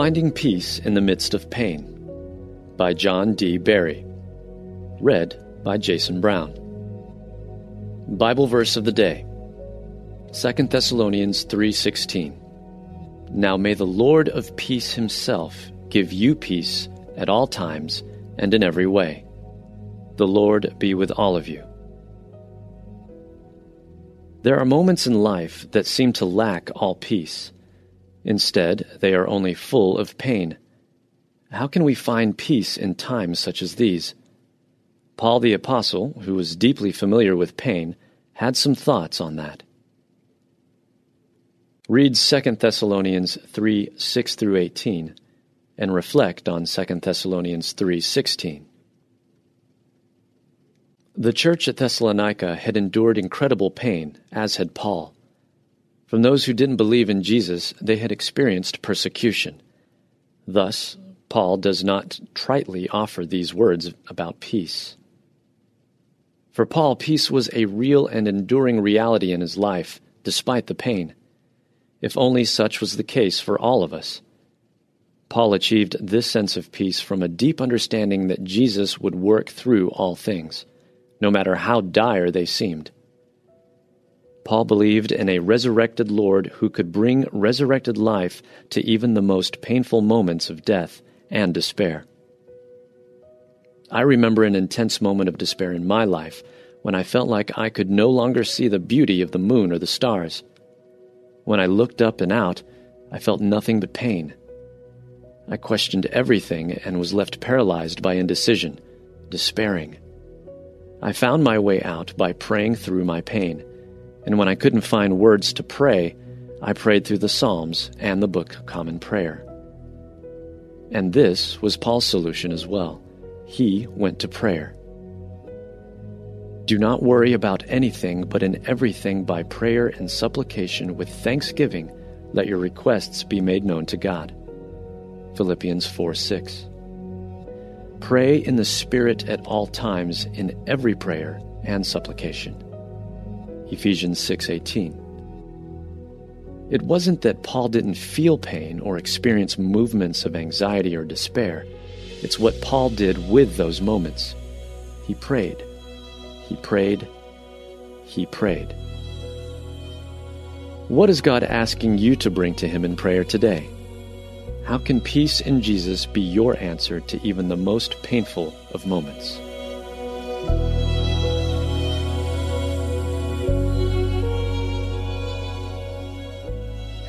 Finding Peace in the Midst of Pain by John D. Barry. Read by Jason Brown. Bible verse of the day 2 Thessalonians 3:16. Now may the Lord of peace himself give you peace at all times and in every way. The Lord be with all of you. There are moments in life that seem to lack all peace. Instead, they are only full of pain. How can we find peace in times such as these? Paul the Apostle, who was deeply familiar with pain, had some thoughts on that. Read 2 Thessalonians 3 6 through 18 and reflect on 2 Thessalonians 3:16. The church at Thessalonica had endured incredible pain, as had Paul. From those who didn't believe in Jesus, they had experienced persecution. Thus, Paul does not tritely offer these words about peace. For Paul, peace was a real and enduring reality in his life, despite the pain. If only such was the case for all of us. Paul achieved this sense of peace from a deep understanding that Jesus would work through all things, no matter how dire they seemed. Paul believed in a resurrected Lord who could bring resurrected life to even the most painful moments of death and despair. I remember an intense moment of despair in my life when I felt like I could no longer see the beauty of the moon or the stars. When I looked up and out, I felt nothing but pain. I questioned everything and was left paralyzed by indecision, despairing. I found my way out by praying through my pain and when I couldn't find words to pray, I prayed through the Psalms and the Book Common Prayer. And this was Paul's solution as well. He went to prayer. Do not worry about anything, but in everything by prayer and supplication with thanksgiving, let your requests be made known to God. Philippians 4 6. Pray in the Spirit at all times in every prayer and supplication. Ephesians 6:18. It wasn't that Paul didn't feel pain or experience movements of anxiety or despair. It's what Paul did with those moments. He prayed. He prayed. He prayed. What is God asking you to bring to Him in prayer today? How can peace in Jesus be your answer to even the most painful of moments?